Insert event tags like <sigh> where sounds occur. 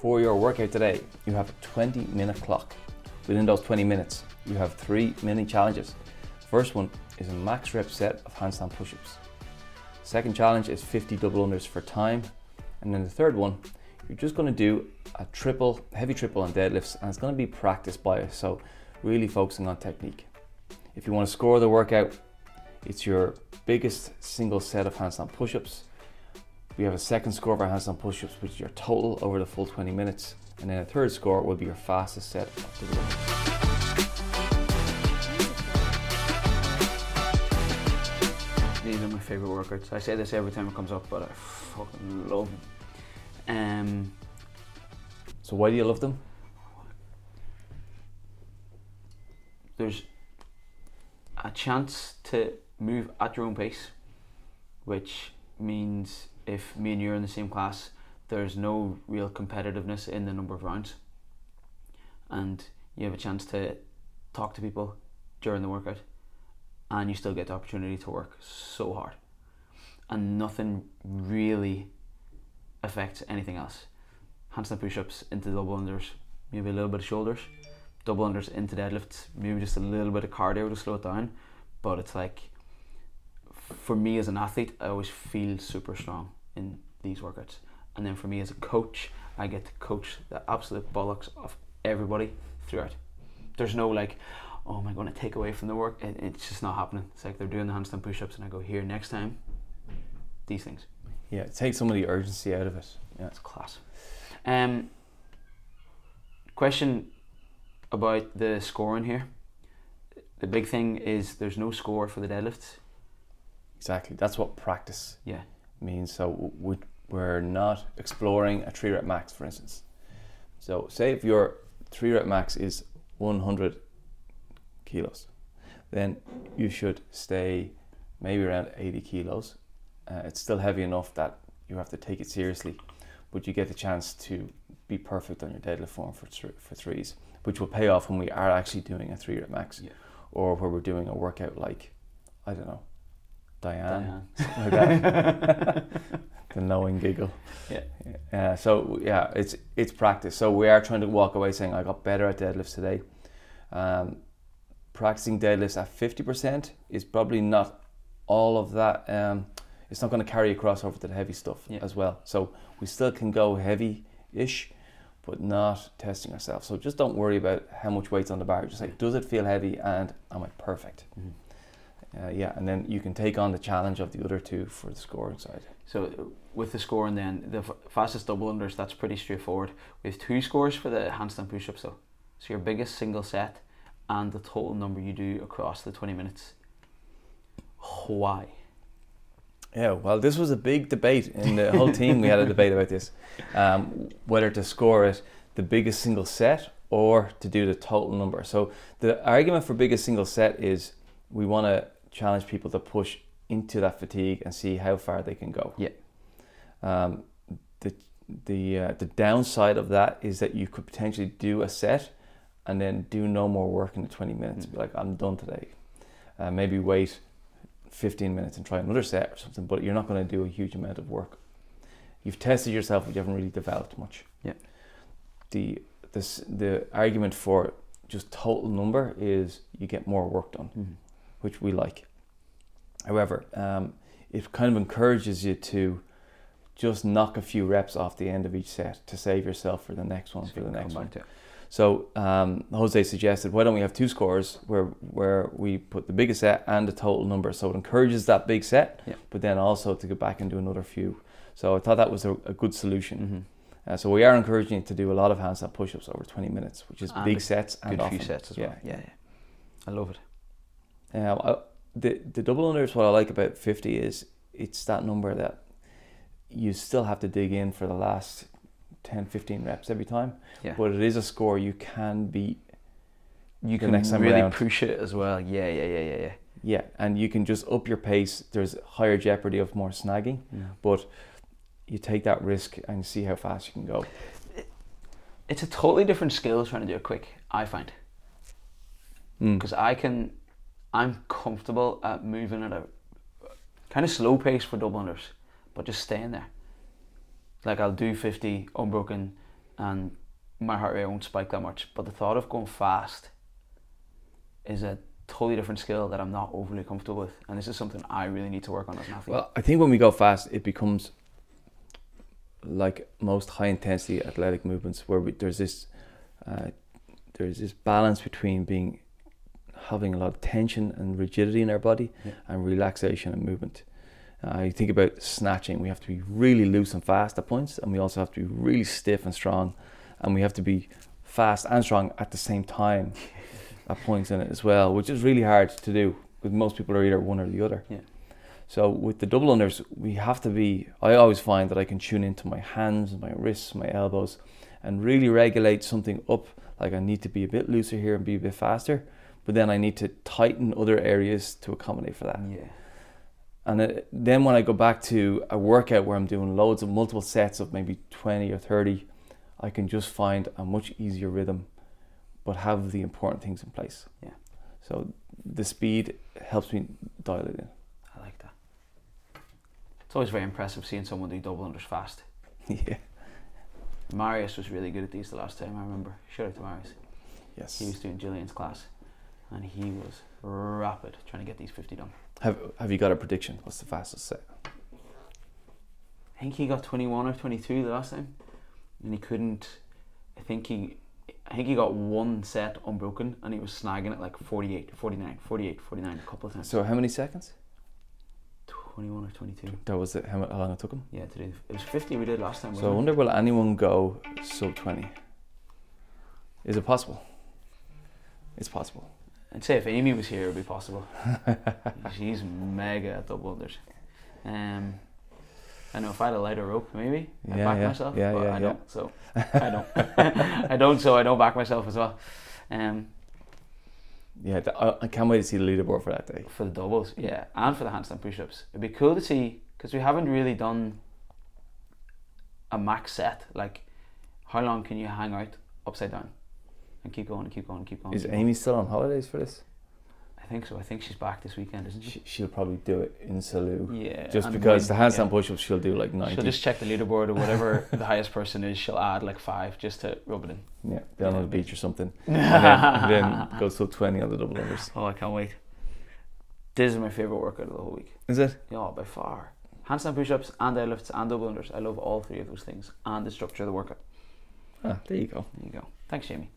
For your workout today, you have a 20 minute clock. Within those 20 minutes, you have three mini challenges. First one is a max rep set of handstand push ups. Second challenge is 50 double unders for time. And then the third one, you're just going to do a triple, heavy triple on deadlifts, and it's going to be practice bias. So, really focusing on technique. If you want to score the workout, it's your biggest single set of handstand push ups. We have a second score of our handstand push ups, which is your total over the full 20 minutes. And then a third score will be your fastest set of the. These are my favourite workouts. I say this every time it comes up, but I fucking love them. Um, So, why do you love them? there's a chance to move at your own pace, which means if me and you are in the same class, there's no real competitiveness in the number of rounds. And you have a chance to talk to people during the workout, and you still get the opportunity to work so hard. And nothing really affects anything else. Handstand push ups into double unders, maybe a little bit of shoulders, double unders into deadlifts, maybe just a little bit of cardio to slow it down. But it's like, for me as an athlete, I always feel super strong in these workouts. And then for me as a coach, I get to coach the absolute bollocks of everybody throughout. There's no like, oh, am I going to take away from the work? It, it's just not happening. It's like they're doing the handstand push ups, and I go, here, next time, these things. Yeah, take some of the urgency out of it. Yeah. That's class. Um, question about the scoring here. The big thing is there's no score for the deadlifts. Exactly. That's what practice Yeah. Means. So we, we're not exploring a three rep max, for instance. So say if your three rep max is 100 kilos, then you should stay maybe around 80 kilos. Uh, it's still heavy enough that you have to take it seriously, but you get the chance to be perfect on your deadlift form for thr- for threes, which will pay off when we are actually doing a three rep max, Yeah. or where we're doing a workout like I don't know, Diane, Diane. <laughs> like <laughs> the knowing giggle. Yeah. Uh, so yeah, it's it's practice. So we are trying to walk away saying I got better at deadlifts today. Um, practicing deadlifts at fifty percent is probably not all of that. Um, it's not going to carry across over to the heavy stuff Yeah. as well. So we still can go heavy-ish, but not testing ourselves. So just don't worry about how much weight's on the bar. Just like, does it feel heavy, and am I perfect? Mhm. Uh, yeah, and then you can take on the challenge of the other two for the scoring side. So with the scoring, then the f- fastest double unders that's pretty straightforward. We have two scores for the handstand push ups though. So your biggest single set and the total number you do across the twenty minutes. Why? Yeah, well, this was a big debate in the whole team. We had a debate about this, um, whether to score it the biggest single set or to do the total number. So the argument for biggest single set is we want to challenge people to push into that fatigue and see how far they can go. Yeah. Um, the the uh, the downside of that is that you could potentially do a set and then do no more work in the 20 minutes. Be like, I'm done today. Uh, maybe wait 15 minutes and try another set or something, but you're not going to do a huge amount of work. You've tested yourself, but you haven't really developed much. Yeah. The this the argument for just total number is you get more work done, Mhm. Which we like. However, um, it kind of encourages you to just knock a few reps off the end of each set to save yourself for the next one, So for the next one. So um, Jose suggested, why don't we have two scores where where we put the biggest set and the total number, so it encourages that big set, Yeah. but then also to go back and do another few. So I thought that was a, a good solution. Mhm. Uh, so we are encouraging you to do a lot of handstand push-ups over 20 minutes, which is And big sets and Good often. few sets as yeah. well. Yeah, yeah. I love it. Um, I, the the double unders, what I like about 50 is it's that number that you still have to dig in for the last 10, 15 reps every time. Yeah. But it is a score you can beat You can next time really push it as well. Yeah, yeah, yeah, yeah, yeah. Yeah, and you can just up your pace. There's higher jeopardy of more snagging, but you take that risk and see how fast you can go. It's a totally different skill trying to do it quick. I find Mm. because I can, I'm comfortable at moving at a kind of slow pace for double unders, but just staying there. Like I'll do fifty unbroken, and my heart rate won't spike that much. But the thought of going fast is a totally different skill that I'm not overly comfortable with, and this is something I really need to work on as an athlete. Well, I think when we go fast, it becomes like most high intensity athletic movements where we, there's this uh, there's this balance between being having a lot of tension and rigidity in our body Yeah. and relaxation and movement. Uh, you think about snatching, we have to be really loose and fast at points, and we also have to be really stiff and strong, and we have to be fast and strong at the same time <laughs> at points in it as well, which is really hard to do because most people are either one or the other. Yeah. So with the double unders, we have to be. I always find that I can tune into my hands, my wrists, my elbows, and really regulate something up. Like I need to be a bit looser here and be a bit faster, but then I need to tighten other areas to accommodate for that. yeah, And it, then when I go back to a workout where I'm doing loads of multiple sets of maybe 20 or 30, I can just find a much easier rhythm, but have the important things in place. Yeah. So the speed helps me dial it in. I like that. It's always very impressive seeing someone do double unders fast. <laughs> yeah. Marius was really good at these the last time I remember. Shout out to Marius. Yes. He was doing Gillian's class, and he was rapid trying to get these 50 done. Have Have you got a prediction? What's the fastest set? I think he got 21 or 22 the last time, and he couldn't. I think he, I think he got one set unbroken, and he was snagging it like 48, 49, 48, 49 a couple of times. So how many seconds? 21 or 22. That was it. How, long it took him? Yeah, to do. It was 50 we did last time. So I wonder will anyone go sub 20? Is it possible? It's possible. I'd say if Amy was here, it would be possible. <laughs> She's mega at double unders. Um, I know if I had a lighter rope, maybe I'd Yeah, back yeah, myself. yeah, but yeah, I yeah. don't, so <laughs> I don't. <laughs> I don't, so I don't back myself as well. Um, Yeah, I can't wait to see the leaderboard for that day. for the doubles, yeah, and for the handstand push-ups. It'd be cool to see because we haven't really done a max set. Like, how long can you hang out upside down and keep going and keep going and keep going? Is keep going? Amy still on holidays for this? I think so. I think she's back this weekend, isn't she? She, she'll probably do it in Salou. Yeah. Just because the handstand yeah. push-ups, she'll do like 90. She'll just check the leaderboard or whatever <laughs> the highest person is. She'll add like five just to rub it in. yeah, down Yeah, on the beach or something. and then, and then <laughs> go sub 20 on the double unders. Oh, I can't wait. This is my favorite workout of the whole week. Is it? Yeah, by far. Handstand push-ups and deadlifts and double unders. I love all three of those things and the structure of the workout. Ah, there you go. There you go. Thanks, Jamie.